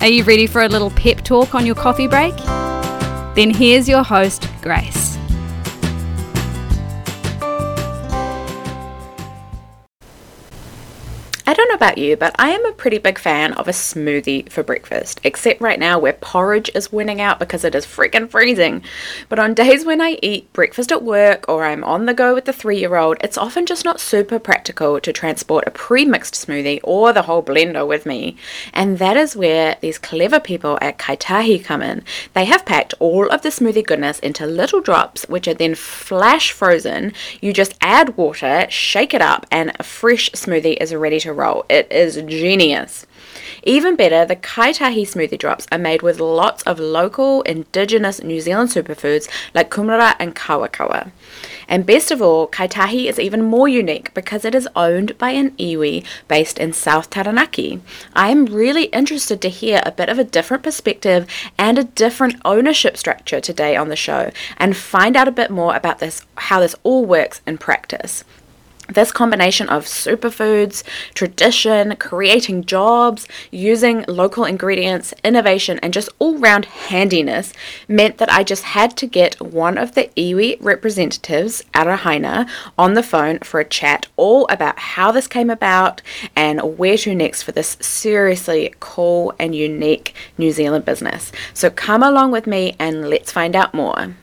are you ready for a little pep talk on your coffee break? Then here's your host, Grace. I don't know about you, but I am a pretty big fan of a smoothie for breakfast, except right now where porridge is winning out because it is freaking freezing. But on days when I eat breakfast at work or I'm on the go with the three year old, it's often just not super practical to transport a pre mixed smoothie or the whole blender with me. And that is where these clever people at Kaitahi come in. They have packed all of the smoothie goodness into little drops, which are then flash frozen. You just add water, shake it up, and a fresh smoothie is ready to roll. It is genius. Even better, the Kaitahi smoothie drops are made with lots of local indigenous New Zealand superfoods like kumara and kawakawa. And best of all, Kaitahi is even more unique because it is owned by an iwi based in South Taranaki. I am really interested to hear a bit of a different perspective and a different ownership structure today on the show and find out a bit more about this how this all works in practice. This combination of superfoods, tradition, creating jobs, using local ingredients, innovation, and just all round handiness meant that I just had to get one of the iwi representatives, Arahaina, on the phone for a chat all about how this came about and where to next for this seriously cool and unique New Zealand business. So come along with me and let's find out more.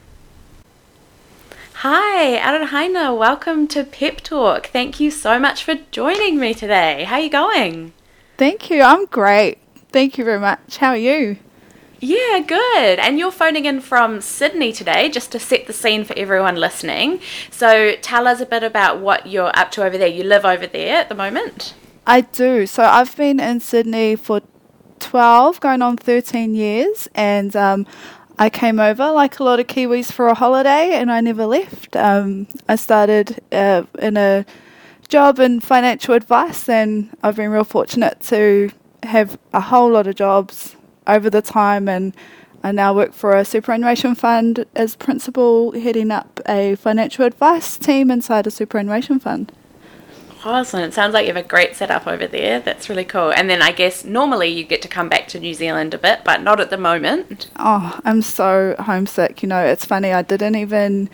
Hi, Arahaina. Welcome to Pep Talk. Thank you so much for joining me today. How are you going? Thank you. I'm great. Thank you very much. How are you? Yeah, good. And you're phoning in from Sydney today just to set the scene for everyone listening. So tell us a bit about what you're up to over there. You live over there at the moment? I do. So I've been in Sydney for 12, going on 13 years, and um, I came over like a lot of Kiwis for a holiday and I never left. Um, I started uh, in a job in financial advice and I've been real fortunate to have a whole lot of jobs over the time and I now work for a superannuation fund as principal, heading up a financial advice team inside a superannuation fund. Awesome. It sounds like you have a great setup over there. That's really cool. And then I guess normally you get to come back to New Zealand a bit, but not at the moment. Oh, I'm so homesick. You know, it's funny, I didn't even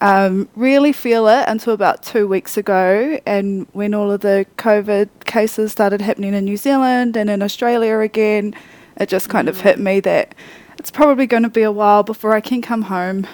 um, really feel it until about two weeks ago. And when all of the COVID cases started happening in New Zealand and in Australia again, it just kind mm. of hit me that it's probably going to be a while before I can come home.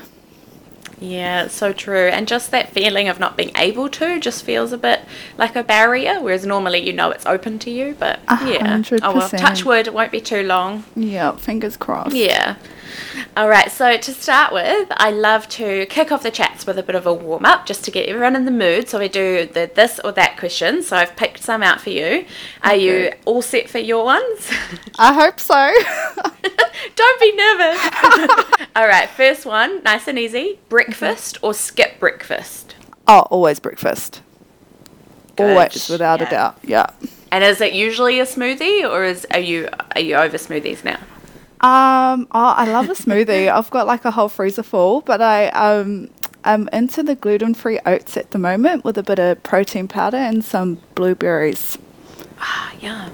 Yeah, it's so true. And just that feeling of not being able to just feels a bit like a barrier, whereas normally you know it's open to you. But ah, yeah. 100%. Oh, well, touch wood, it won't be too long. Yeah, fingers crossed. Yeah. All right, so to start with, I love to kick off the chats with a bit of a warm up just to get everyone in the mood. So we do the this or that question. So I've picked some out for you. Are okay. you all set for your ones? I hope so. Don't be nervous. all right, first one, nice and easy. Breakfast or skip breakfast? Oh, always breakfast. Good. Always, without yeah. a doubt. Yeah. And is it usually a smoothie, or is are you are you over smoothies now? Um, oh, I love a smoothie. I've got like a whole freezer full, but I um, I'm into the gluten-free oats at the moment with a bit of protein powder and some blueberries. Ah, yum.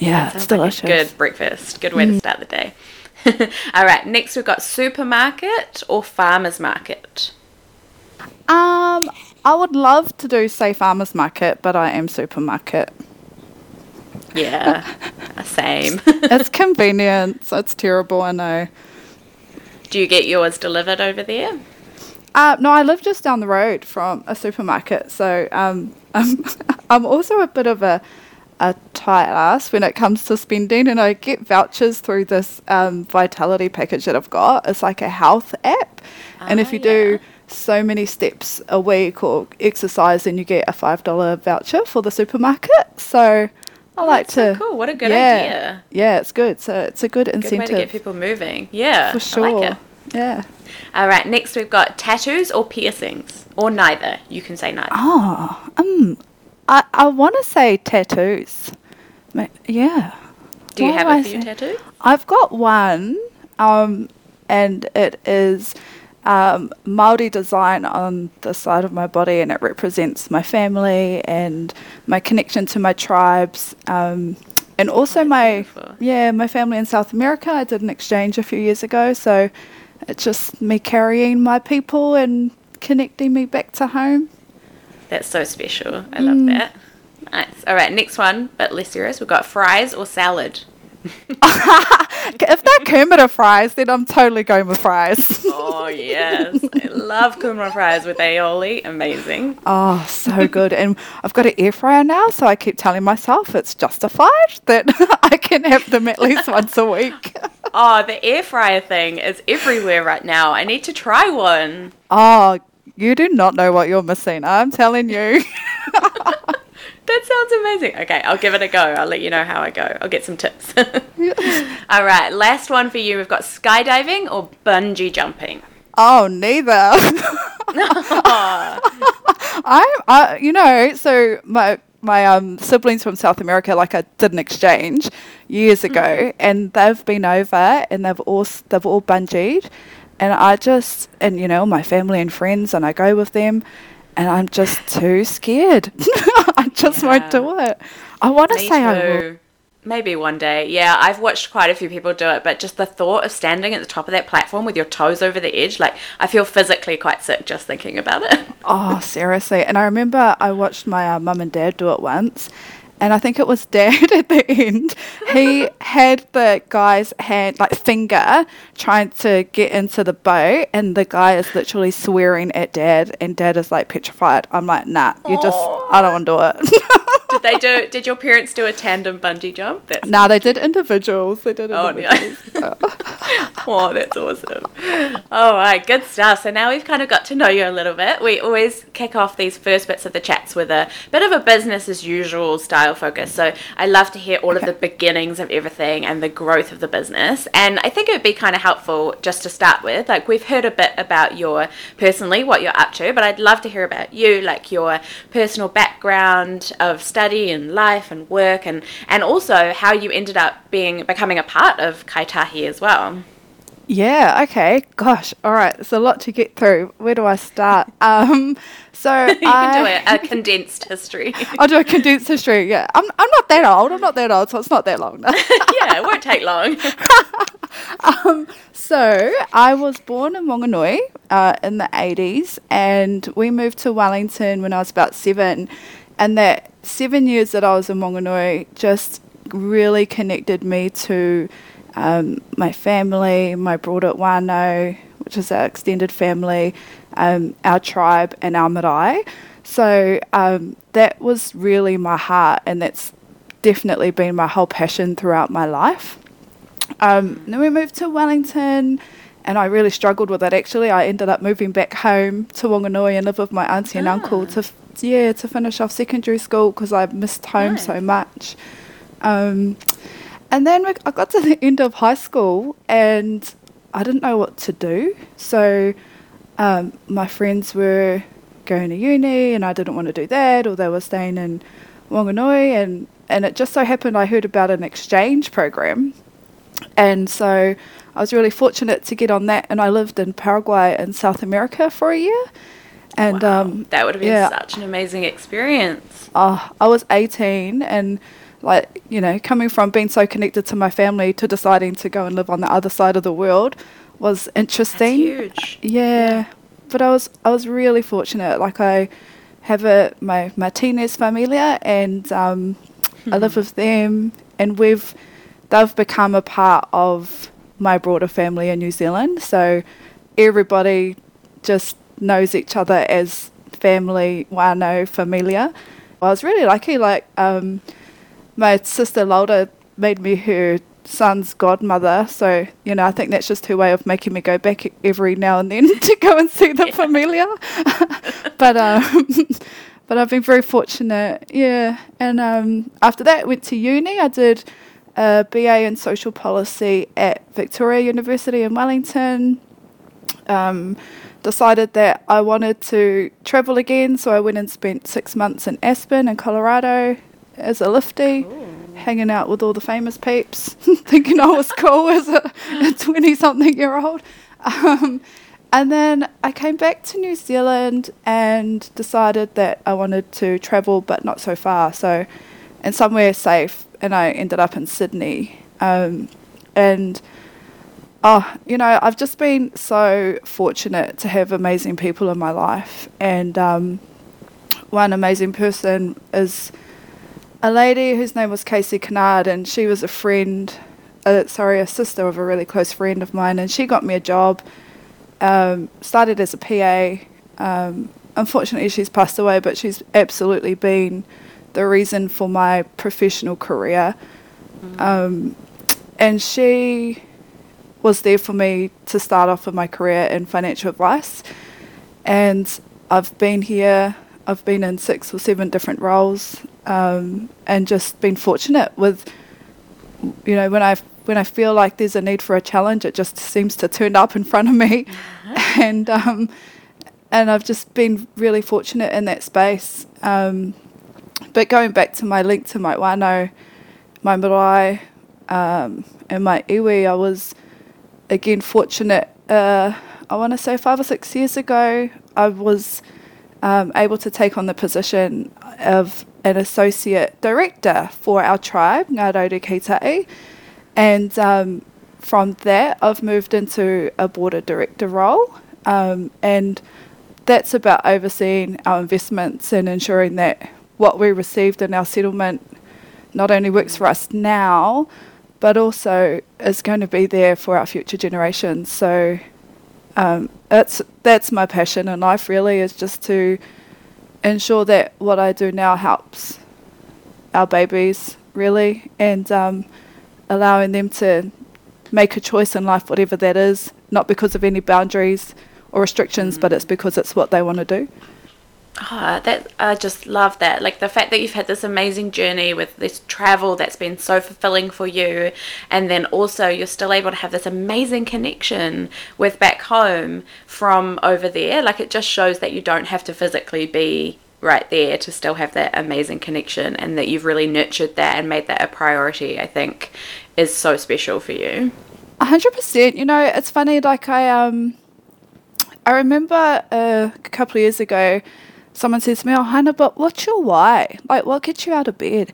Yeah, it's delicious. Like good breakfast. Good way mm. to start the day. All right, next we've got supermarket or farmers market. Um, I would love to do say farmers market, but I am supermarket. Yeah, same. it's convenient. So it's terrible, I know. Do you get yours delivered over there? Uh, no, I live just down the road from a supermarket, so um, I'm, I'm also a bit of a a tight ass when it comes to spending, and I get vouchers through this um, Vitality package that I've got. It's like a health app, and if you ah, yeah. do so many steps a week or exercise, then you get a five dollar voucher for the supermarket. So I like That's so to. cool. What a good yeah, idea. Yeah, it's good. So it's a good incentive. Good way to get people moving. Yeah, for sure. Like. Yeah. All right, next we've got tattoos or piercings, or neither. You can say neither. Oh, um, I I want to say tattoos. Yeah. Do you have a few tattoos? I've got one, um, and it is um, Maori design on the side of my body, and it represents my family and my connection to my tribes, um, and also my yeah my family in South America. I did an exchange a few years ago, so it's just me carrying my people and connecting me back to home. That's so special. I love Mm. that. Nice. All right, next one, but less serious. We've got fries or salad. If they're kumara fries, then I'm totally going with fries. Oh yes, I love kumara fries with aioli. Amazing. Oh, so good. And I've got an air fryer now, so I keep telling myself it's justified that I can have them at least once a week. Oh, the air fryer thing is everywhere right now. I need to try one. Oh, you do not know what you're missing. I'm telling you. That sounds amazing. Okay, I'll give it a go. I'll let you know how I go. I'll get some tips. All right, last one for you. We've got skydiving or bungee jumping. Oh, neither. I'm, I, you know, so my my um, siblings from South America, like I did an exchange years ago, and they've been over and they've all they've all bungeed, and I just and you know my family and friends, and I go with them, and I'm just too scared. I just won't do it. I want to say I will. Maybe one day. Yeah, I've watched quite a few people do it, but just the thought of standing at the top of that platform with your toes over the edge, like I feel physically quite sick just thinking about it. Oh, seriously. And I remember I watched my uh, mum and dad do it once. And I think it was dad at the end. He had the guy's hand, like finger, trying to get into the boat. And the guy is literally swearing at dad. And dad is like petrified. I'm like, nah, you just, I don't want to do it. Did they do? Did your parents do a tandem bungee jump? That's nah, they did individuals. They did Oh, yeah. oh, that's awesome. All right, good stuff. So now we've kind of got to know you a little bit. We always kick off these first bits of the chats with a bit of a business as usual style focus. So I love to hear all of the beginnings of everything and the growth of the business. And I think it would be kind of helpful just to start with. Like we've heard a bit about your personally what you're up to, but I'd love to hear about you, like your personal background of study and life and work, and and also how you ended up being becoming a part of Kaitahi as well. Yeah, okay. Gosh, all right. It's a lot to get through. Where do I start? Um, so you I, can do it, a condensed history. I'll do a condensed history. Yeah, I'm, I'm not that old. I'm not that old, so it's not that long. yeah, it won't take long. so I was born in Wanganui uh, in the 80s, and we moved to Wellington when I was about seven. And that seven years that I was in Wanganui just really connected me to um, my family, my broader whānau, which is our extended family, um, our tribe, and our marae. So um, that was really my heart, and that's definitely been my whole passion throughout my life. Um, then we moved to Wellington, and I really struggled with it. Actually, I ended up moving back home to Wanganui and live with my auntie and uncle to f- yeah to finish off secondary school because I missed home so much. Um, and then we, I got to the end of high school, and I didn't know what to do. So um, my friends were going to uni, and I didn't want to do that, or they were staying in Wanganui, and and it just so happened I heard about an exchange program and so I was really fortunate to get on that, and I lived in Paraguay in South America for a year. And Wow, um, that would have been yeah. such an amazing experience. uh, I was 18, and like you know, coming from being so connected to my family to deciding to go and live on the other side of the world was That's interesting. huge. Yeah, but I was I was really fortunate. Like I have a my Martinez familia, and um, I live with them, and we've they've become a part of my broader family in New Zealand. So everybody just knows each other as family, whānau, familia. I was really lucky. Like um, my sister Laura made me her son's godmother. So, you know, I think that's just her way of making me go back every now and then to go and see the familiar. but um, but I've been very fortunate. Yeah, and um, after that, went to uni. I did a BA in social policy at Victoria University in Wellington. Um, decided that I wanted to travel again, so I went and spent six months in Aspen in Colorado as a lifty, hanging out with all the famous peeps, thinking I was cool as a 20 something year old. Um, and then I came back to New Zealand and decided that I wanted to travel, but not so far. So, and somewhere safe, and I ended up in Sydney. Um, and oh, you know, I've just been so fortunate to have amazing people in my life. And um, one amazing person is a lady whose name was Casey Kennard, and she was a friend, uh, sorry, a sister of a really close friend of mine, and she got me a job. Um, started as a PA. Um, unfortunately, she's passed away, but she's absolutely been the reason for my professional career. Mm. Um, and she was there for me to start off with my career in financial advice. And I've been here, I've been in six or seven different roles um, and just been fortunate with, you know, when I when I feel like there's a need for a challenge, it just seems to turn up in front of me, and um, and I've just been really fortunate in that space. Um, but going back to my link to my whānau, my marae, um, and my iwi, I was again fortunate. Uh, I want to say five or six years ago, I was um, able to take on the position of an associate director for our tribe, Ngā Rauru Kītahi. And um, from there, I've moved into a board of director role. Um, and that's about overseeing our investments and ensuring that what we received in our settlement not only works for us now, but also is going to be there for our future generations. So um, that's that's my passion in life. Really, is just to ensure that what I do now helps our babies, really, and um, allowing them to make a choice in life, whatever that is, not because of any boundaries or restrictions, mm. but it's because it's what they want to do. Oh, that I just love that. Like the fact that you've had this amazing journey with this travel that's been so fulfilling for you, and then also you're still able to have this amazing connection with back home from over there. Like it just shows that you don't have to physically be right there to still have that amazing connection, and that you've really nurtured that and made that a priority. I think is so special for you. A hundred percent. You know, it's funny. Like I um, I remember uh, a couple of years ago someone says to me, Oh, Hannah, but what's your why? Like, what gets you out of bed?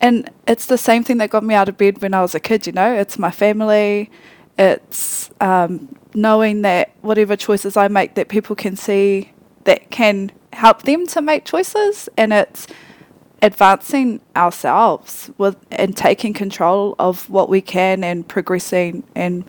And it's the same thing that got me out of bed when I was a kid, you know? It's my family, it's um, knowing that whatever choices I make, that people can see that can help them to make choices, and it's advancing ourselves with and taking control of what we can and progressing and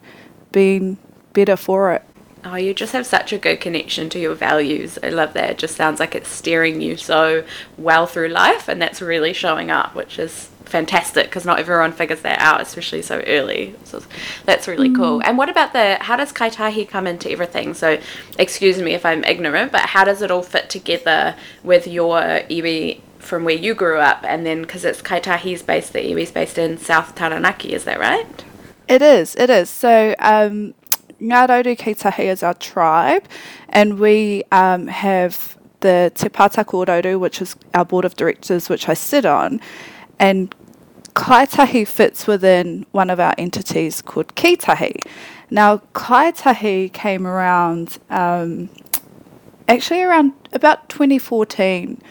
being better for it. Oh, you just have such a good connection to your values. I love that. It just sounds like it's steering you so well through life, and that's really showing up, which is fantastic because not everyone figures that out, especially so early. So that's really mm. cool. And what about the how does kaitahi come into everything? So, excuse me if I'm ignorant, but how does it all fit together with your iwi from where you grew up, and then because it's kaitahi's based, the iwi's based in South Taranaki, is that right? It is. It is. So. Um, Ngā Kei is our tribe, and we um, have the Te Pātaku Rauru, which is our board of directors, which I sit on, and Kaitahi fits within one of our entities called Kitahi. Now, Kaitahi came around um, actually around about 2014,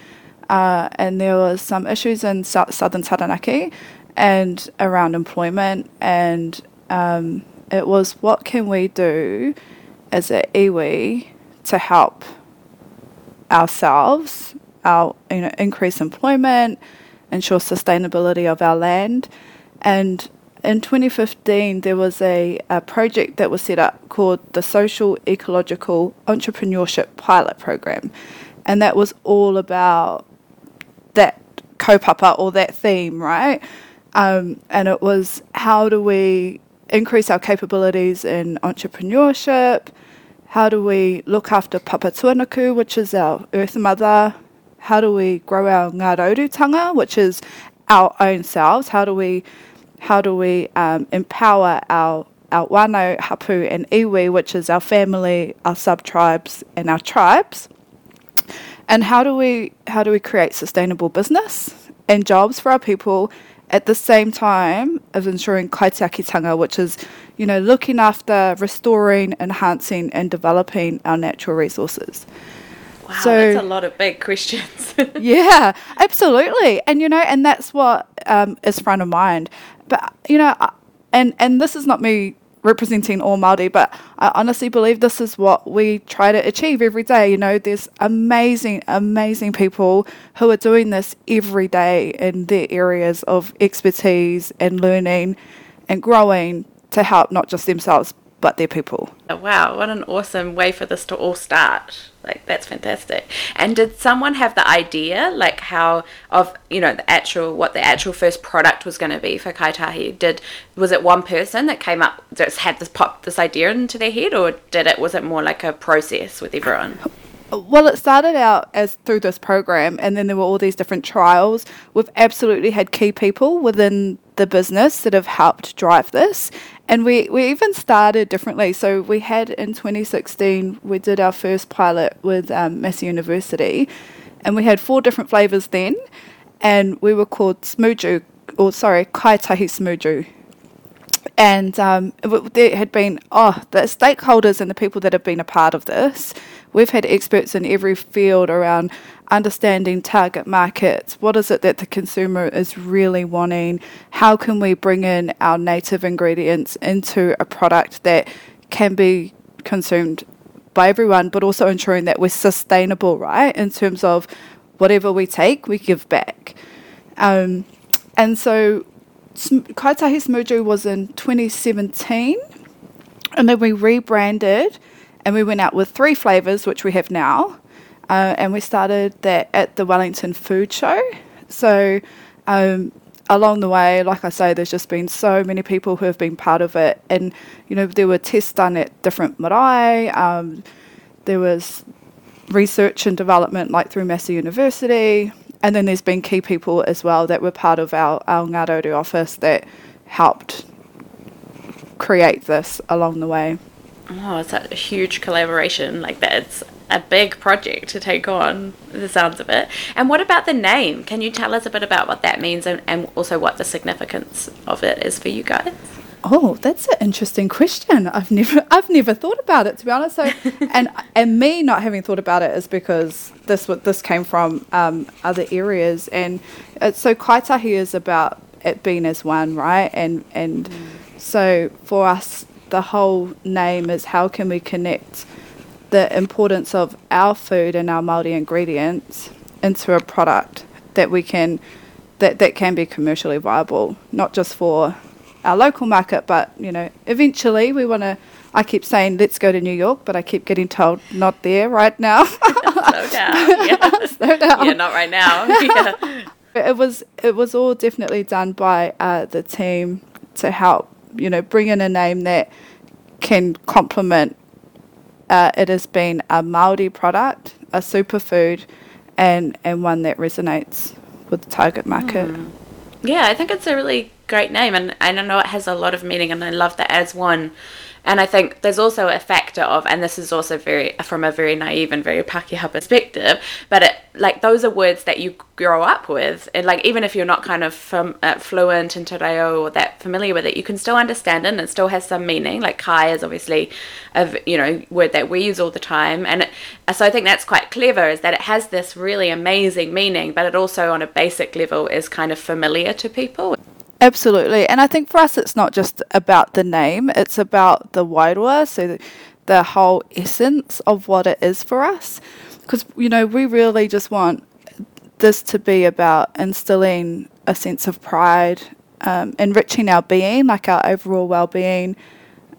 uh, and there was some issues in southern Taranaki and around employment and um, it was what can we do as a iwi to help ourselves, our you know increase employment, ensure sustainability of our land, and in 2015 there was a, a project that was set up called the Social Ecological Entrepreneurship Pilot Program, and that was all about that kaupapa or that theme, right? Um, and it was how do we increase our capabilities in entrepreneurship? How do we look after Papatūānuku, which is our Earth Mother? how do we grow our ngā which is our own selves? How do we how do we um, empower our our whānau, hapu, and iwi, which is our family, our sub tribes, and our tribes? And how do we how do we create sustainable business and jobs for our people at the same time of ensuring kaitiakitanga, which is, you know, looking after, restoring, enhancing, and developing our natural resources. Wow, so, that's a lot of big questions. yeah, absolutely, and you know, and that's what um, is front of mind. But you know, and and this is not me representing all Māori, but I honestly believe this is what we try to achieve every day. You know, there's amazing, amazing people who are doing this every day in their areas of expertise and learning and growing to help not just themselves but their people. Oh, wow, what an awesome way for this to all start. Like that's fantastic. And did someone have the idea, like how of you know the actual what the actual first product was going to be for Kaitahi? Did was it one person that came up just had this pop this idea into their head, or did it was it more like a process with everyone? Well, it started out as through this program, and then there were all these different trials. We've absolutely had key people within the business that have helped drive this, and we, we even started differently. So we had in 2016, we did our first pilot with um, Massey University, and we had four different flavors then, and we were called Smooju, or sorry, Kaitahi Smooju and um, there had been oh the stakeholders and the people that have been a part of this. We've had experts in every field around understanding target markets. What is it that the consumer is really wanting? How can we bring in our native ingredients into a product that can be consumed by everyone but also ensuring that we're sustainable right in terms of whatever we take we give back? Um, and so Kaitahi Mojo was in 2017, and then we rebranded and we went out with three flavours, which we have now. Uh, and we started that at the Wellington Food Show. So, um, along the way, like I say, there's just been so many people who have been part of it. And, you know, there were tests done at different marae. Um, there was research and development, like through Massey University. And then there's been key people as well that were part of our, our Ngā office that helped create this along the way. Oh, it's a huge collaboration like that. It's a big project to take on, the sounds of it. And what about the name? Can you tell us a bit about what that means and, and also what the significance of it is for you guys? Oh, that's an interesting question. I've never I've never thought about it to be honest. So, and and me not having thought about it is because this what this came from um, other areas, and uh, so Kaitahi is about it being as one, right? And and mm. so for us, the whole name is how can we connect the importance of our food and our Maori ingredients into a product that we can that that can be commercially viable, not just for our local market, but you know, eventually we want to. I keep saying let's go to New York, but I keep getting told not there right now. Slow down. Yeah. Slow down. Yeah, not right now. Yeah. It was it was all definitely done by uh, the team to help you know bring in a name that can complement. Uh, it has been a Maori product, a superfood, and and one that resonates with the target market. Mm. Yeah, I think it's a really great name, and, and I know it has a lot of meaning, and I love that as one. And I think there's also a factor of, and this is also very from a very naive and very Pakeha perspective, but it like those are words that you grow up with, and like even if you're not kind of from, uh, fluent in te reo or that familiar with it, you can still understand it, and it still has some meaning. Like kai is obviously a you know word that we use all the time, and it, so I think that's quite clever, is that it has this really amazing meaning, but it also on a basic level is kind of familiar to people. Absolutely. And I think for us, it's not just about the name, it's about the wairua, so the, the whole essence of what it is for us. Because, you know, we really just want this to be about instilling a sense of pride, um, enriching our being, like our overall well being,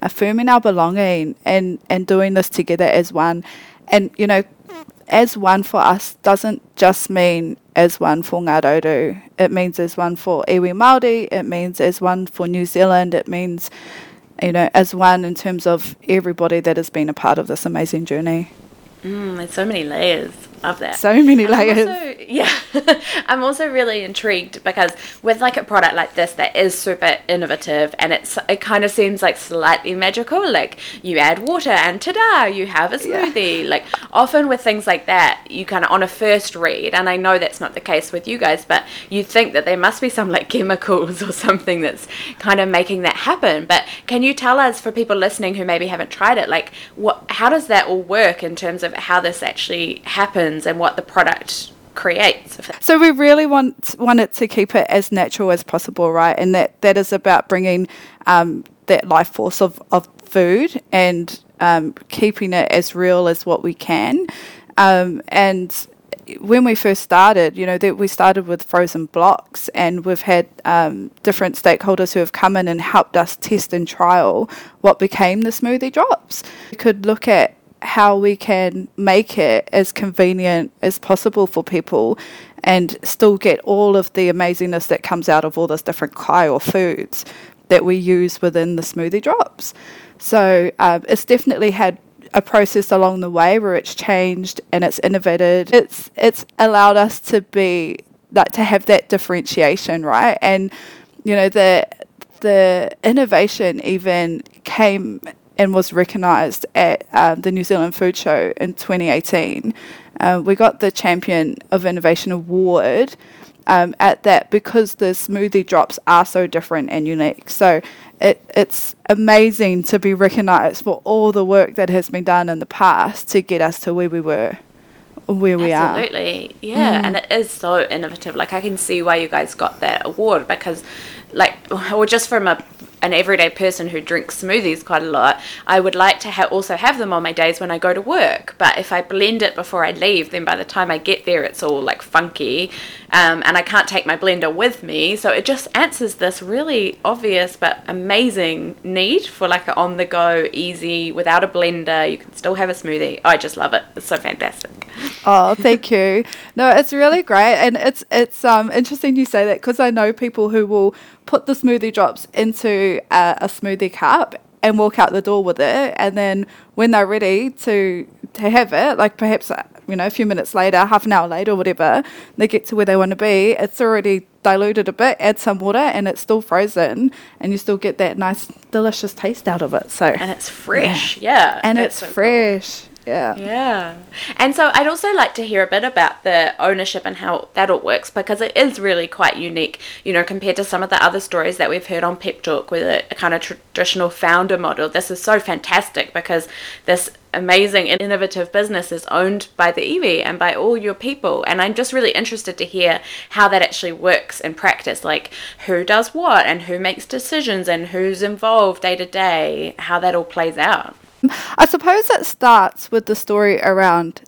affirming our belonging, and, and doing this together as one. And, you know, as one for us doesn't just mean as one for Ngā It means as one for iwi Māori. It means as one for New Zealand. It means, you know, as one in terms of everybody that has been a part of this amazing journey. Mm, there's so many layers. Love that. So many And I'm layers. also- yeah. I'm also really intrigued because with like a product like this that is super innovative and it's it kind of seems like slightly magical. Like you add water and ta-da, you have a Yeah. smoothie. Like often with things like that, you kind of on a first read, and I know that's not the case with you guys, but you think that there must be some like chemicals or something that's kind of making that happen. But can you tell us for people listening who maybe haven't tried it, like what how does that all work in terms of how this actually happens and what the product creates? So we really want wanted to keep it as natural as possible, right? And that, that is about bringing um, that life force of, of food and um, keeping it as real as what we can. Um, and when we first started, you know, that we started with frozen blocks, and we've had um, different stakeholders who have come in and helped us test and trial what became the smoothie drops. We could look at how we can make it as convenient as possible for people and still get all of the amazingness that comes out of all those different kai or foods that we use within the smoothie drops. So um, it's definitely had a process along the way where it's changed and it's innovated. It's it's allowed us to be like to have that differentiation, right? And you know the the innovation even came and was recognised at um, the New Zealand Food Show in 2018. Uh, we got the Champion of Innovation Award um, at that because the smoothie drops are so different and unique. So it, it's amazing to be recognised for all the work that has been done in the past to get us to where we were, where we are. Mm. Absolutely, yeah, and it is so innovative. Like I can see why you guys got that award because, like, or just from a an everyday person who drinks smoothies quite a lot, I would like to ha- also have them on my days when I go to work. But if I blend it before I leave, then by the time I get there, it's all like funky, um, and I can't take my blender with me. So it just answers this really obvious but amazing need for like an on the go, easy, without a blender. You can still have a smoothie. I just love it. It's so fantastic. Oh, thank you. No, it's really great, and it's it's um interesting you say that because I know people who will put the smoothie drops into a, a smoothie cup and walk out the door with it, and then when they're ready to to have it, like perhaps uh, you know a few minutes later, half an hour later, or whatever, they get to where they want to be. It's already diluted a bit, add some water, and it's still frozen, and you still get that nice, delicious taste out of it. So and it's fresh. Yeah, and that's it's so cool. Yeah. Yeah. And so I'd also like to hear a bit about the ownership and how that all works because it is really quite unique, you know, compared to some of the other stories that we've heard on Pep Talk with a, a kind of traditional founder model. This is so fantastic because this amazing and innovative business is owned by the iwi and by all your people. And I'm just really interested to hear how that actually works in practice, like who does what and who makes decisions and who's involved day to day, how that all plays out. I suppose it starts with the story around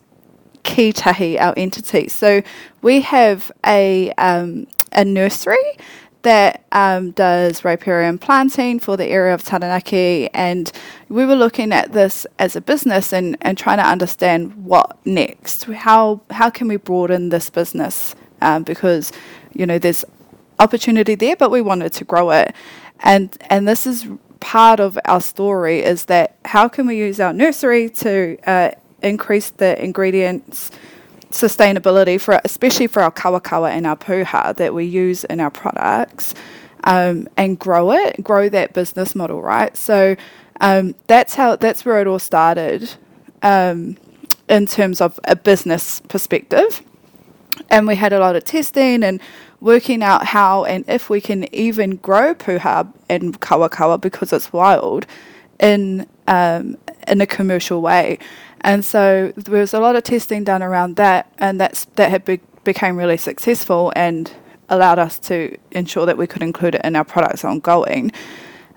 Kitahi, our entity. So we have a um, a nursery that um, does riparian planting for the area of Taranaki, and we were looking at this as a business and, and trying to understand what next. How how can we broaden this business? Um, because you know there's opportunity there, but we wanted to grow it, and and this is part of our story is that how can we use our nursery to uh, increase the ingredients sustainability for especially for our kawakawa and our puha that we use in our products um, and grow it grow that business model right? So um, that's how that's where it all started um, in terms of a business perspective. And we had a lot of testing and working out how and if we can even grow puha and kawakawa because it's wild in um, in a commercial way. And so there was a lot of testing done around that, and that's that had be- became really successful and allowed us to ensure that we could include it in our products ongoing.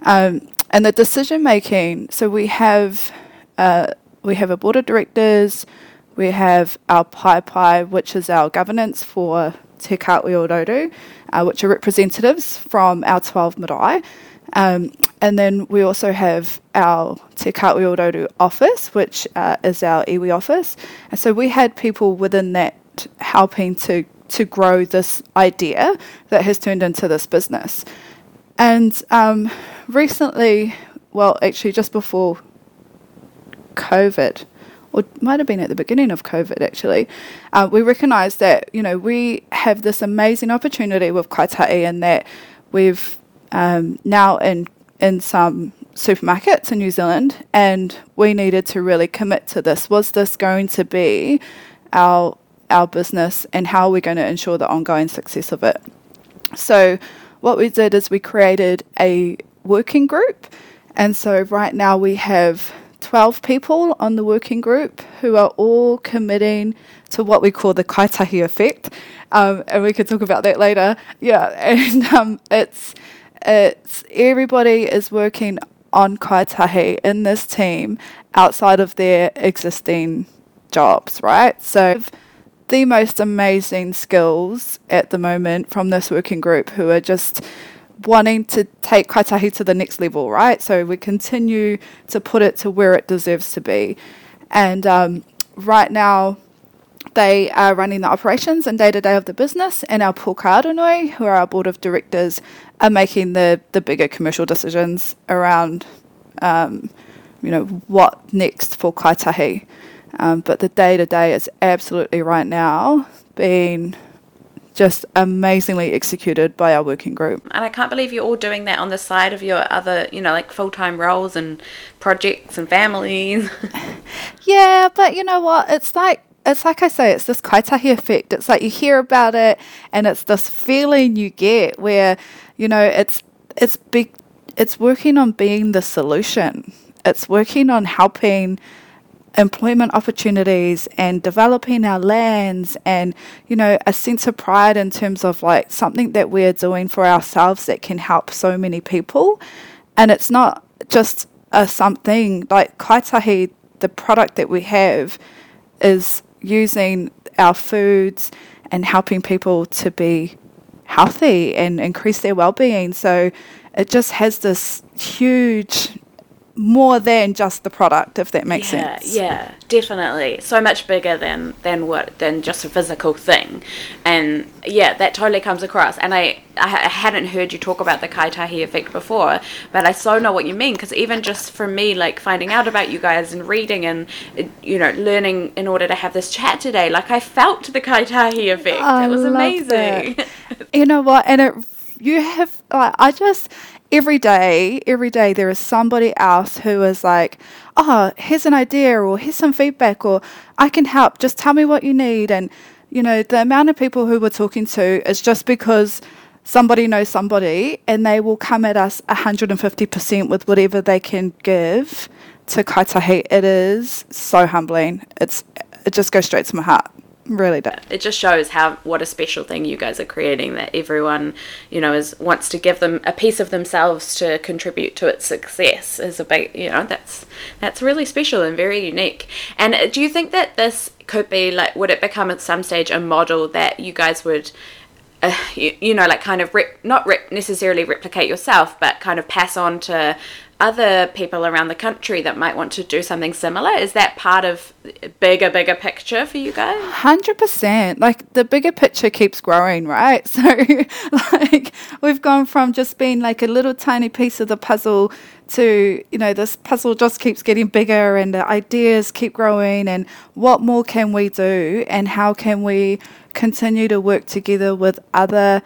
Um, and the decision making, so we have uh, we have a board of directors, we have our Pai, which is our governance for Te Kaahui o Rauru, uh, which are representatives from our 12 marae. Um, and then we also have our Te Kaahui o Rauru office, which uh, is our iwi office. And so we had people within that helping to, to grow this idea that has turned into this business. And um, recently, well, actually, just before COVID, or might have been at the beginning of COVID actually, uh, we recognised that you know we have this amazing opportunity with Kaitahi and that we've um, now in in some supermarkets in New Zealand, and we needed to really commit to this. Was this going to be our our business, and how are we going to ensure the ongoing success of it? So, what we did is we created a working group, and so right now we have 12 people on the working group who are all committing to what we call the kaitahi effect. Um, and we could talk about that later. Yeah, and um, it's it's everybody is working on kaitahi in this team outside of their existing jobs, right? So the most amazing skills at the moment from this working group who are just wanting to take kaitahi to the next level, right? So we continue to put it to where it deserves to be. And um, right now, they are running the operations and day to day of the business, and our puka aronoi, who are our board of directors, are making the, the bigger commercial decisions around, um, you know, what next for kaitahi. Um, but the day to day is absolutely right now being just amazingly executed by our working group. And I can't believe you're all doing that on the side of your other, you know, like full time roles and projects and families. yeah, but you know what? It's like it's like I say, it's this kaitahi effect. It's like you hear about it, and it's this feeling you get where, you know, it's it's big, it's working on being the solution. It's working on helping employment opportunities and developing our lands and you know a sense of pride in terms of like something that we're doing for ourselves that can help so many people. And it's not just a something like kaitahi the product that we have is using our foods and helping people to be healthy and increase their well-being. So it just has this huge more than just the product, if that makes yeah, sense. Yeah, definitely. So much bigger than than what than just a physical thing, and yeah, that totally comes across. And I I hadn't heard you talk about the kaitahi effect before, but I so know what you mean because even just for me, like finding out about you guys and reading and you know learning in order to have this chat today, like I felt the kaitahi effect. I it was amazing. you know what? And it you have like I just every day, every day there is somebody else who is like, oh, here's an idea or here's some feedback or I can help. Just tell me what you need. And, you know, the amount of people who we're talking to is just because somebody knows somebody and they will come at us 150% with whatever they can give to Kaitahi. It is so humbling. It's It just goes straight to my heart really does. It just shows how what a special thing you guys are creating that everyone, you know, is wants to give them a piece of themselves to contribute to its success is a big, you know, that's that's really special and very unique. And uh, do you think that this could be like would it become at some stage a model that you guys would uh, you, you, know, like kind of rep, not rep, necessarily replicate yourself, but kind of pass on to other people around the country that might want to do something similar? Is that part of bigger, bigger picture for you guys? Hundred percent. Like the bigger picture keeps growing, right? So, like we've gone from just being like a little tiny piece of the puzzle to you know this puzzle just keeps getting bigger and the ideas keep growing and what more can we do and how can we continue to work together with other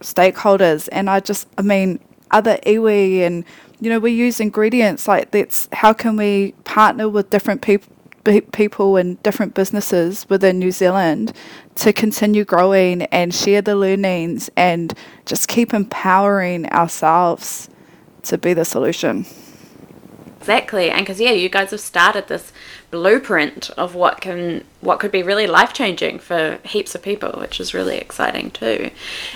stakeholders and I just I mean other iwi and you know, we use ingredients like that's how can we partner with different people people and different businesses within New Zealand to continue growing and share the learnings and just keep empowering ourselves to be the solution. Exactly. And because, yeah, you guys have started this blueprint of what can what could be really life changing for heaps of people, which is really exciting too.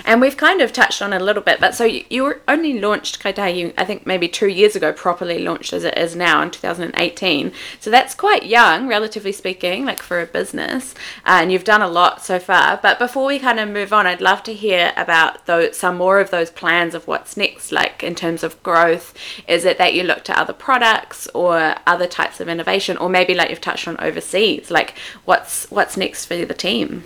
And we've kind of touched on it a little bit, but so you, you only launched Kaitahi, I think maybe two years ago, properly launched as it is now in 2018. So that's quite young, relatively speaking, like for a business. Uh, and you've done a lot so far. But before we kind of move on, I'd love to hear about those, some more of those plans of what's next, like in terms of growth. Is it that you look to other products or other types of innovation, or maybe like you've touched on overseas. Like, what's what's next for the team?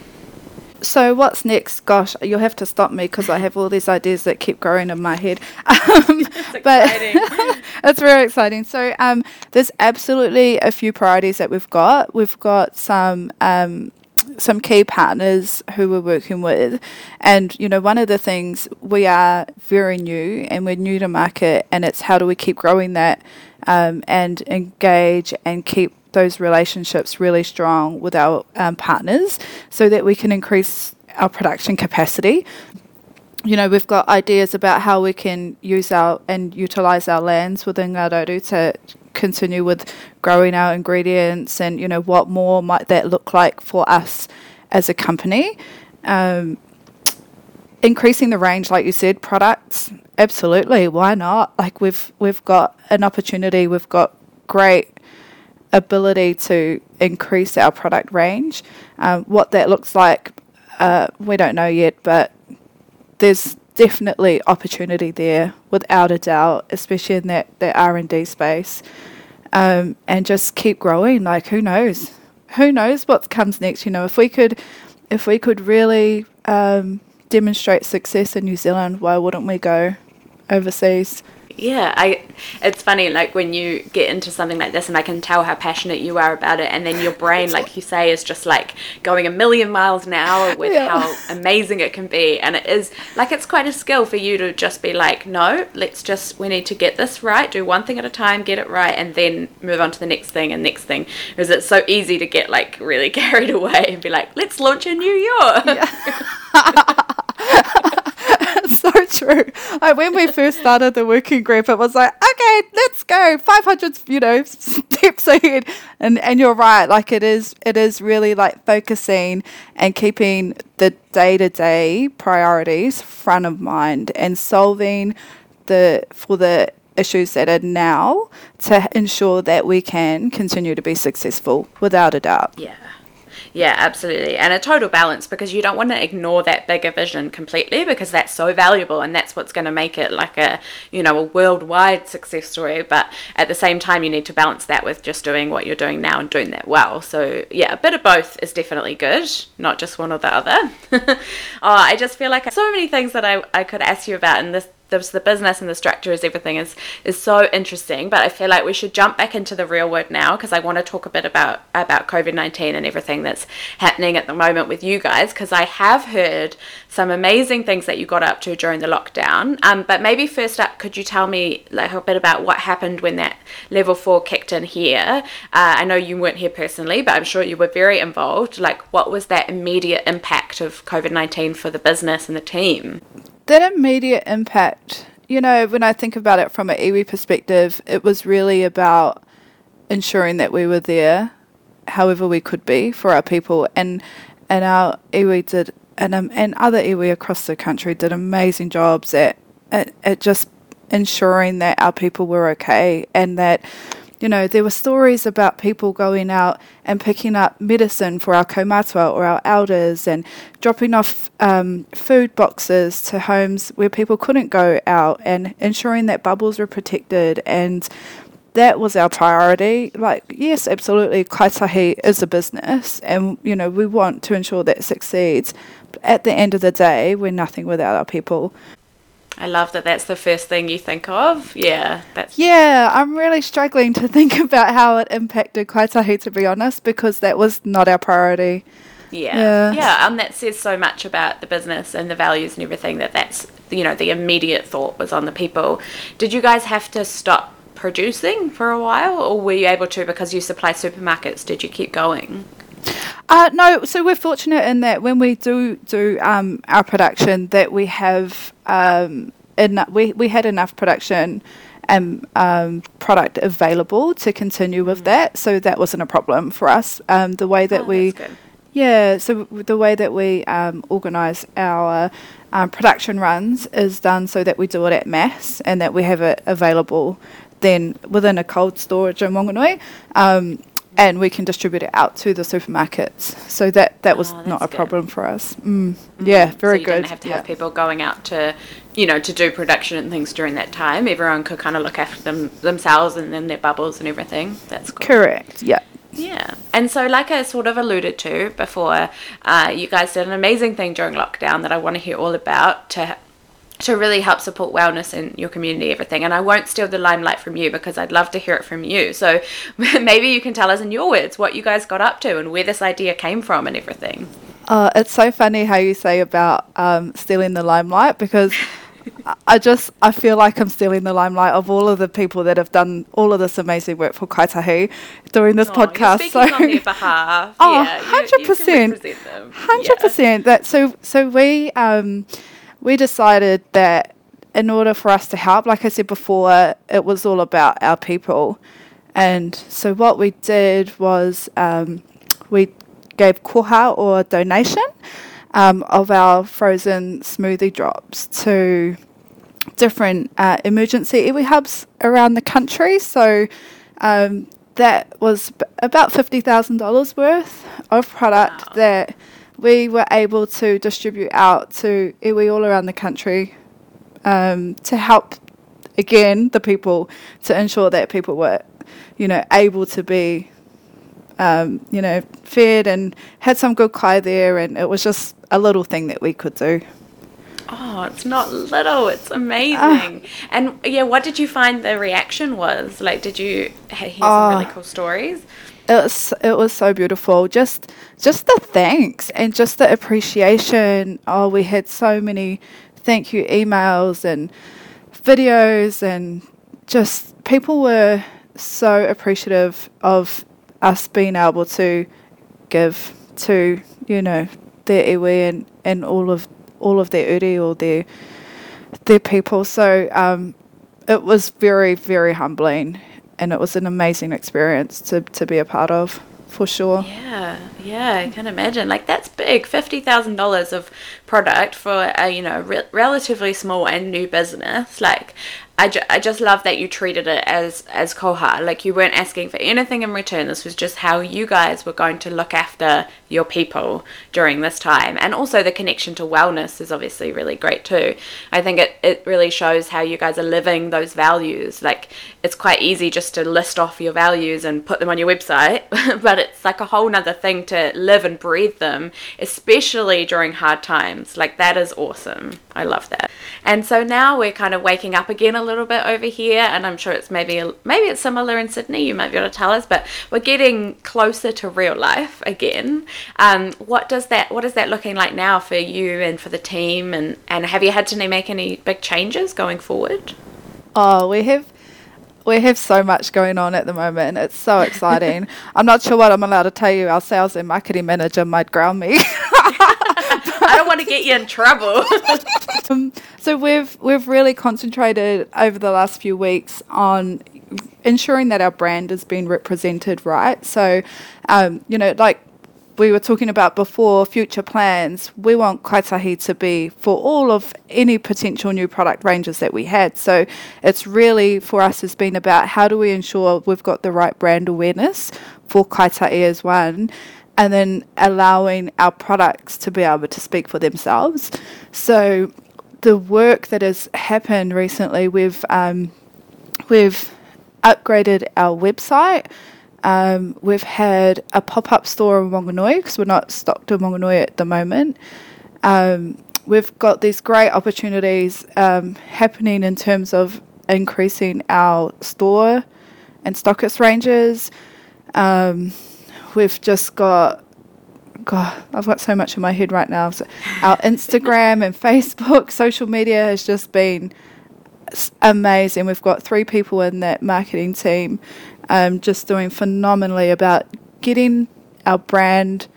So what's next? Gosh, you'll have to stop me because I have all these ideas that keep growing in my head. Um, but it's very exciting. So, um, there's absolutely a few priorities that we've got. We've got some um, some key partners who we're working with, and you know, one of the things we are very new and we're new to market, and it's how do we keep growing that um, and engage and keep those relationships really strong with our um, partners so that we can increase our production capacity. You know, we've got ideas about how we can use our and utilize our lands within Ngā Rauru to continue with growing our ingredients and, you know, what more might that look like for us as a company. Um, increasing the range, like you said, products, absolutely. Why not? Like we've we've got an opportunity, we've got great ability to increase our product range. Um, what that looks like, uh, we don't know yet, but there's definitely opportunity there without a doubt, especially in that, that R and D space. Um, and just keep growing. Like who knows? Who knows what comes next? You know, if we could, if we could really um, demonstrate success in New Zealand, why wouldn't we go overseas? yeah i it's funny like when you get into something like this and i can tell how passionate you are about it and then your brain like you say is just like going a million miles an hour with yeah. how amazing it can be and it is like it's quite a skill for you to just be like no let's just we need to get this right do one thing at a time get it right and then move on to the next thing and next thing because it's so easy to get like really carried away and be like let's launch in new york yeah. true. Like when we first started the working group, it was like, okay, let's go, five hundred, you know, steps ahead. And and you're right. Like it is, it is really like focusing and keeping the day to day priorities front of mind and solving the for the issues that are now to ensure that we can continue to be successful without a doubt. Yeah. Yeah, absolutely. And a total balance because you don't want to ignore that bigger vision completely because that's so valuable and that's what's going to make it like a, you know, a worldwide success story. But at the same time, you need to balance that with just doing what you're doing now and doing that well. So, yeah, a bit of both is definitely good, not just one or the other. oh, I just feel like so many things that I, I could ask you about in this the, the business and the structure is everything is is so interesting. But I feel like we should jump back into the real world now because I want to talk a bit about about COVID nineteen and everything that's happening at the moment with you guys. Because I have heard some amazing things that you got up to during the lockdown. Um, but maybe first up, could you tell me like a bit about what happened when that level four kicked in here? Uh, I know you weren't here personally, but I'm sure you were very involved. Like, what was that immediate impact of COVID nineteen for the business and the team? That immediate impact, you know, when I think about it from an iwi perspective, it was really about ensuring that we were there however we could be for our people. And and our iwi did and um, and other iwi across the country did amazing jobs at, at at just ensuring that our people were okay and that you know, there were stories about people going out and picking up medicine for our kaumatua or our elders and dropping off um, food boxes to homes where people couldn't go out and ensuring that bubbles were protected. And that was our priority. Like, yes, absolutely, Kaitahi is a business and, you know, we want to ensure that succeeds. But at the end of the day, we're nothing without our people. I love that that's the first thing you think of. Yeah, that's Yeah, I'm really struggling to think about how it impacted Kaitahi to be honest because that was not our priority. Yeah. yeah. Yeah, and that says so much about the business and the values and everything that that's you know, the immediate thought was on the people. Did you guys have to stop producing for a while or were you able to because you supply supermarkets? Did you keep going? Uh, no, so we're fortunate in that when we do do um, our production, that we have um, enough. We we had enough production and um, product available to continue with mm. that, so that wasn't a problem for us. Um, the way that oh, we, yeah, so the way that we um, organise our um, production runs is done so that we do it at mass and that we have it available then within a cold storage in Wanganui. Um, and we can distribute it out to the supermarkets. So that that was oh, not a good. problem for us. Mm. Mm-hmm. Yeah, very so good. Didn't have to yeah. have people going out to, you know, to do production and things during that time. Everyone could kind of look after them themselves and then their bubbles and everything. That's cool. correct. Yeah. Yeah. And so, like I sort of alluded to before, uh, you guys did an amazing thing during lockdown that I want to hear all about to to really help support wellness in your community, everything. And I won't steal the limelight from you because I'd love to hear it from you. So maybe you can tell us in your words what you guys got up to and where this idea came from and everything. Uh, it's so funny how you say about um, stealing the limelight because I just I feel like I'm stealing the limelight of all of the people that have done all of this amazing work for Kaitahi doing this Aw, podcast. Speaking on their behalf. Oh, yeah, you- you can 100%. Hundred percent. That so so we um we decided that in order for us to help, like I said before, it was all about our people, and so what we did was um, we gave koha or donation um, of our frozen smoothie drops to different uh, emergency iwi hubs around the country. So um, that was b- about fifty thousand dollars worth of product Wow. that we were able to distribute out to iwi all around the country um, to help again the people to ensure that people were you know able to be um, you know fed and had some good kai there and it was just a little thing that we could do Oh, it's not little. It's amazing. Ah. and yeah, what did you find the reaction was? Like, did you hear some Ah. really cool stories? It was it was so beautiful. Just just the thanks and just the appreciation. Oh we had so many thank you emails and videos and just people were so appreciative of us being able to give to you know their iwi and, and all of all of their uri or their their people. So um, it was very very humbling and it was an amazing experience to, to be a part of for sure Yeah, yeah, I can imagine. Like that's big, fifty thousand dollars of product for a you know re- relatively small and new business. Like, I, ju- I just love that you treated it as as koha. Like you weren't asking for anything in return. This was just how you guys were going to look after your people during this time, and also the connection to wellness is obviously really great too. I think it it really shows how you guys are living those values. Like it's quite easy just to list off your values and put them on your website, but it's like a whole nother thing to live and breathe them, especially during hard times. Like that is awesome. I love that. And so now we're kind of waking up again a little bit over here, and I'm sure it's maybe maybe it's similar in Sydney. You might be able to tell us, but we're getting closer to real life again. Um, what does that What is that looking like now for you and for the team? And and have you had to make any big changes going forward? oh we have we have so much going on at the moment it's so exciting i'm not sure what i'm allowed to tell you our sales and marketing manager might ground me want to get you in trouble. Um, so we've we've really concentrated over the last few weeks on ensuring that our brand is being represented right. So, um, you know, like we were talking about before, future plans. We want Kaitahi to be for all of any potential new product ranges that we had. So it's really for us has been about how do we ensure we've got the right brand awareness for Kaitahi as one and then allowing our products to be able to speak for themselves. So the work that has happened recently, we've um, we've upgraded our website. Um, we've had a pop up store in Wanganui because we're not stocked in Wanganui at the moment. Um, we've got these great opportunities um, happening in terms of increasing our store and stockist ranges. We've just got God, I've got so much in my head right now. So our Instagram and Facebook, social media has just been amazing. We've got three people in that marketing team, um, just doing phenomenally about getting our brand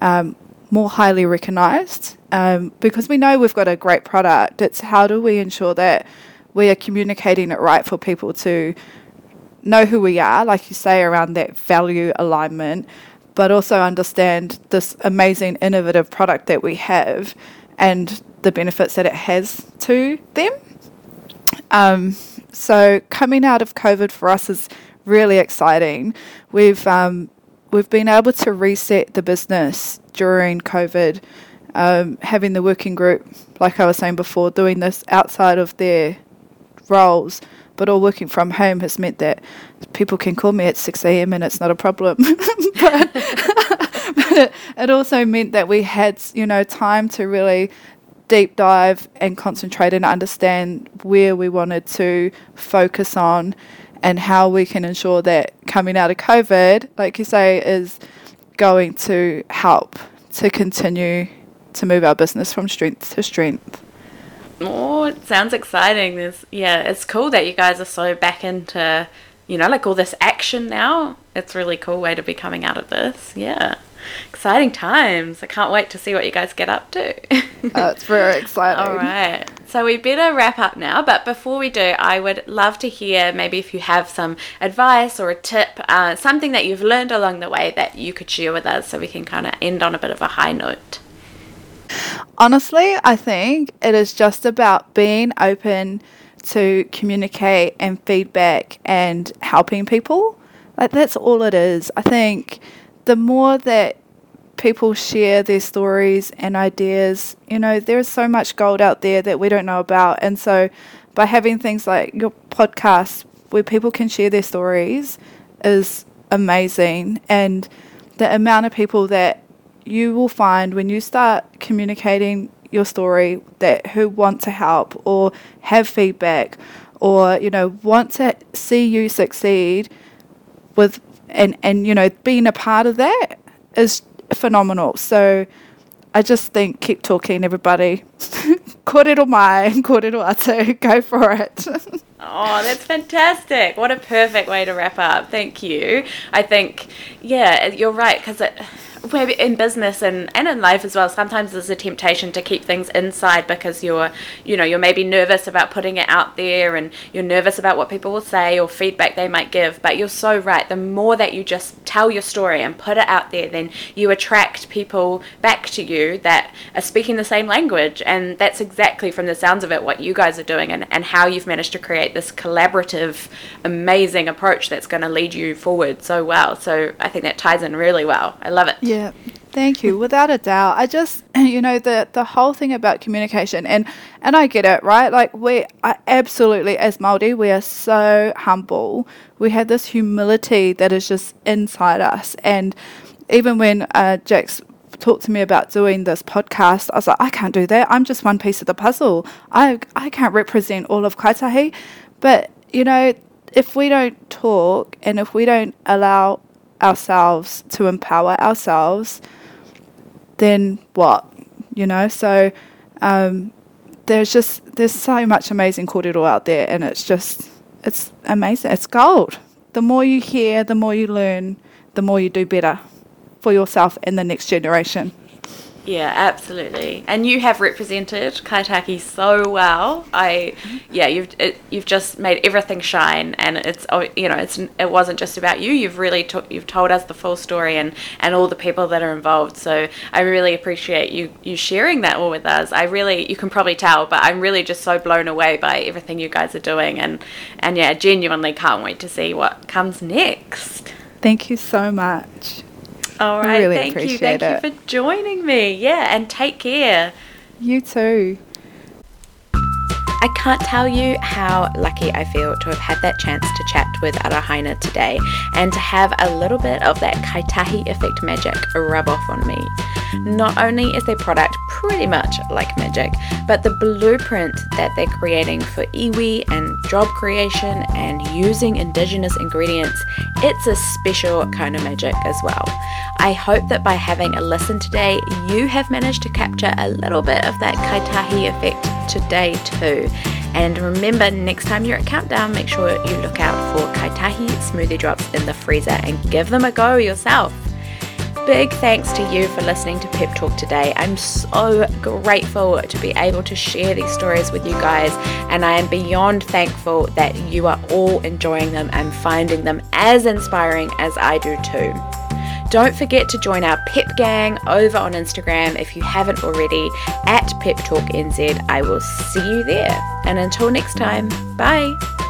um, more highly recognised. Um, because we know we've got a great product. It's how do we ensure that we are communicating it right for people to know who we are, like you say, around that value alignment, but also understand this amazing, innovative product that we have and the benefits that it has to them. Um, so coming out of COVID for us is really exciting. We've um, we've been able to reset the business during COVID, um, having the working group, like I was saying before, doing this outside of their roles, but all working from home has meant that people can call me at 6 a.m. and it's not a problem. but but it, it also meant that we had, you know, time to really deep dive and concentrate and understand where we wanted to focus on and how we can ensure that coming out of COVID, like you say, is going to help to continue to move our business from strength to strength. Oh, it sounds exciting. There's, yeah, it's cool that you guys are so back into, you know, like all this action now. It's really cool way to be coming out of this. Yeah. Exciting times. I can't wait to see what you guys get up to. it's very exciting. All right. So we better wrap up now. But before we do, I would love to hear maybe if you have some advice or a tip, uh, something that you've learned along the way that you could share with us so we can kind of end on a bit of a high note. Honestly, I think it is just about being open to communicate and feedback and helping people. Like that's all it is. I think the more that people share their stories and ideas, you know, there's so much gold out there that we don't know about. And so by having things like your podcast where people can share their stories is amazing. And the amount of people that you will find when you start communicating your story that who want to help or have feedback or you know want to see you succeed with and and you know being a part of that is phenomenal so I just think keep talking everybody kōrero mai kōrero atu go for it Oh, that's fantastic. What a perfect way to wrap up. Thank you. I think, yeah, you're right, because maybe in business and, and in life as well, sometimes there's a temptation to keep things inside because you're, you know, you're maybe nervous about putting it out there and you're nervous about what people will say or feedback they might give. But you're so right. The more that you just tell your story and put it out there, then you attract people back to you that are speaking the same language. And that's exactly from the sounds of it what you guys are doing and, and how you've managed to create this collaborative, amazing approach that's going to lead you forward so well. So I think that ties in really well. I love it. Yeah. Yeah, thank you. Without a doubt, I just you know the the whole thing about communication and and I get it right. Like we are absolutely as Maori, we are so humble. We have this humility that is just inside us, and even when uh, Jax talked to me about doing this podcast, I was like, I can't do that. I'm just one piece of the puzzle. I I can't represent all of Kaitahi, but you know if we don't talk and if we don't allow ourselves to empower ourselves, then what? You know, so um, there's just there's so much amazing kōrero out there, and it's just it's amazing. It's gold. The more you hear, the more you learn, the more you do better for yourself and the next generation. Yeah, absolutely. And you have represented Kaitahi so well. I, yeah, you've it, you've just made everything shine, and it's oh, you know it's it wasn't just about you. You've really you've told us the full story and and all the people that are involved. So I really appreciate you you sharing that all with us. I really you can probably tell, but I'm really just so blown away by everything you guys are doing, and and yeah, genuinely can't wait to see what comes next. Thank you so much. All right. Really thank you. Thank it. you for joining me. Yeah, and take care. You too. I can't tell you how lucky I feel to have had that chance to chat with Arahaina today and to have a little bit of that Kaitahi effect magic rub off on me. Not only is their product pretty much like magic, but the blueprint that they're creating for iwi and job creation and using indigenous ingredients, it's a special kind of magic as well. I hope that by having a listen today, you have managed to capture a little bit of that Kaitahi effect today too. And remember, next time you're at Countdown, make sure you look out for Kaitahi smoothie drops in the freezer and give them a go yourself. Big thanks to you for listening to Pep Talk today. I'm so grateful to be able to share these stories with you guys, and I am beyond thankful that you are all enjoying them and finding them as inspiring as I do too. Don't forget to join our Pep Gang over on Instagram if you haven't already at Pep Talk NZ. I will see you there. And until next time, bye.